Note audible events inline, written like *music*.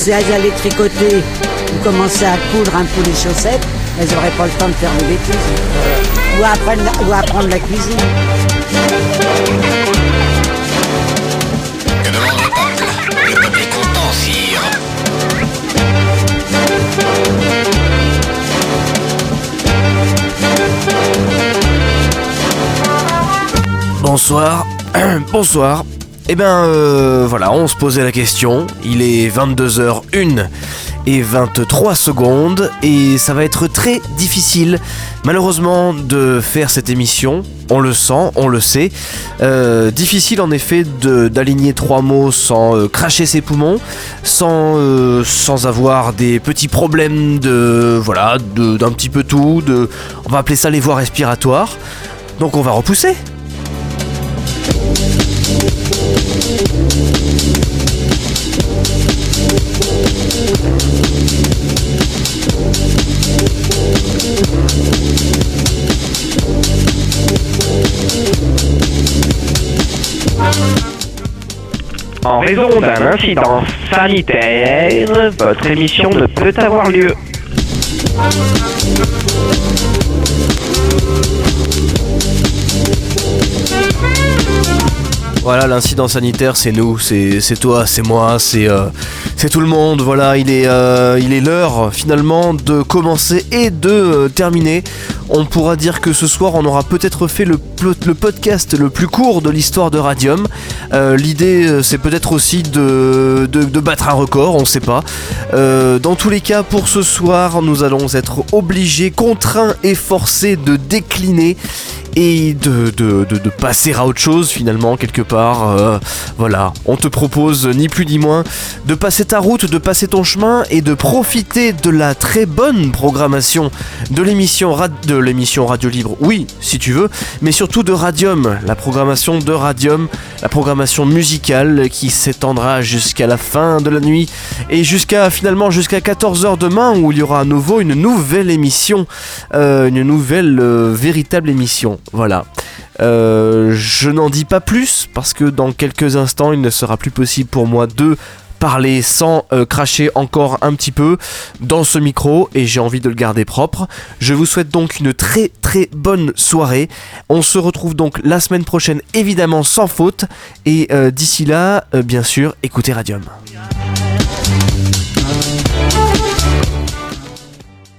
si elles allaient tricoter ou commencer à coudre un peu les chaussettes, elles n'auraient pas le temps de faire des bêtises. Ou apprendre, ou apprendre la cuisine. Que demande le peuple Le peuple est content, sire. Bonsoir, *clears throat* bonsoir. Eh ben euh, voilà, on se posait la question. Il est 22h01 et 23 secondes et ça va être très difficile malheureusement de faire cette émission. On le sent, on le sait. Euh, difficile en effet d'aligner trois mots sans euh, cracher ses poumons, sans, euh, sans avoir des petits problèmes de voilà de- d'un petit peu tout. De, on va appeler ça les voies respiratoires. Donc on va repousser. En raison d'un incident sanitaire, votre émission ne peut avoir lieu. Voilà, l'incident sanitaire, c'est nous, c'est toi, c'est moi, c'est euh, c'est tout le monde. Voilà, il est euh, il est l'heure finalement de commencer et de euh, terminer. On pourra dire que ce soir, on aura peut-être fait le podcast le plus court de l'histoire de Radium. Euh, L'idée, euh, c'est peut-être aussi de, battre un record, on sait pas. Euh, dans tous les cas, pour ce soir, nous allons être obligés, contraints et forcés de décliner et de, passer à autre chose finalement quelque part. Voilà, on te propose ni plus ni moins de passer ta route, de passer ton chemin et de profiter de la très bonne programmation de l'émission de l'émission Radio Libre. Oui, si tu veux, mais surtout de Radium, la programmation de Radium, la programmation musicale qui s'étendra jusqu'à la fin de la nuit et jusqu'à finalement jusqu'à 14h demain où il y aura à nouveau une nouvelle émission, euh, une nouvelle euh, véritable émission. Voilà. Euh, je n'en dis pas plus parce que dans quelques instants il ne sera plus possible pour moi de parler sans euh, cracher encore un petit peu dans ce micro et j'ai envie de le garder propre. Je vous souhaite donc une très très bonne soirée. On se retrouve donc la semaine prochaine évidemment sans faute et euh, d'ici là euh, bien sûr écoutez Radium.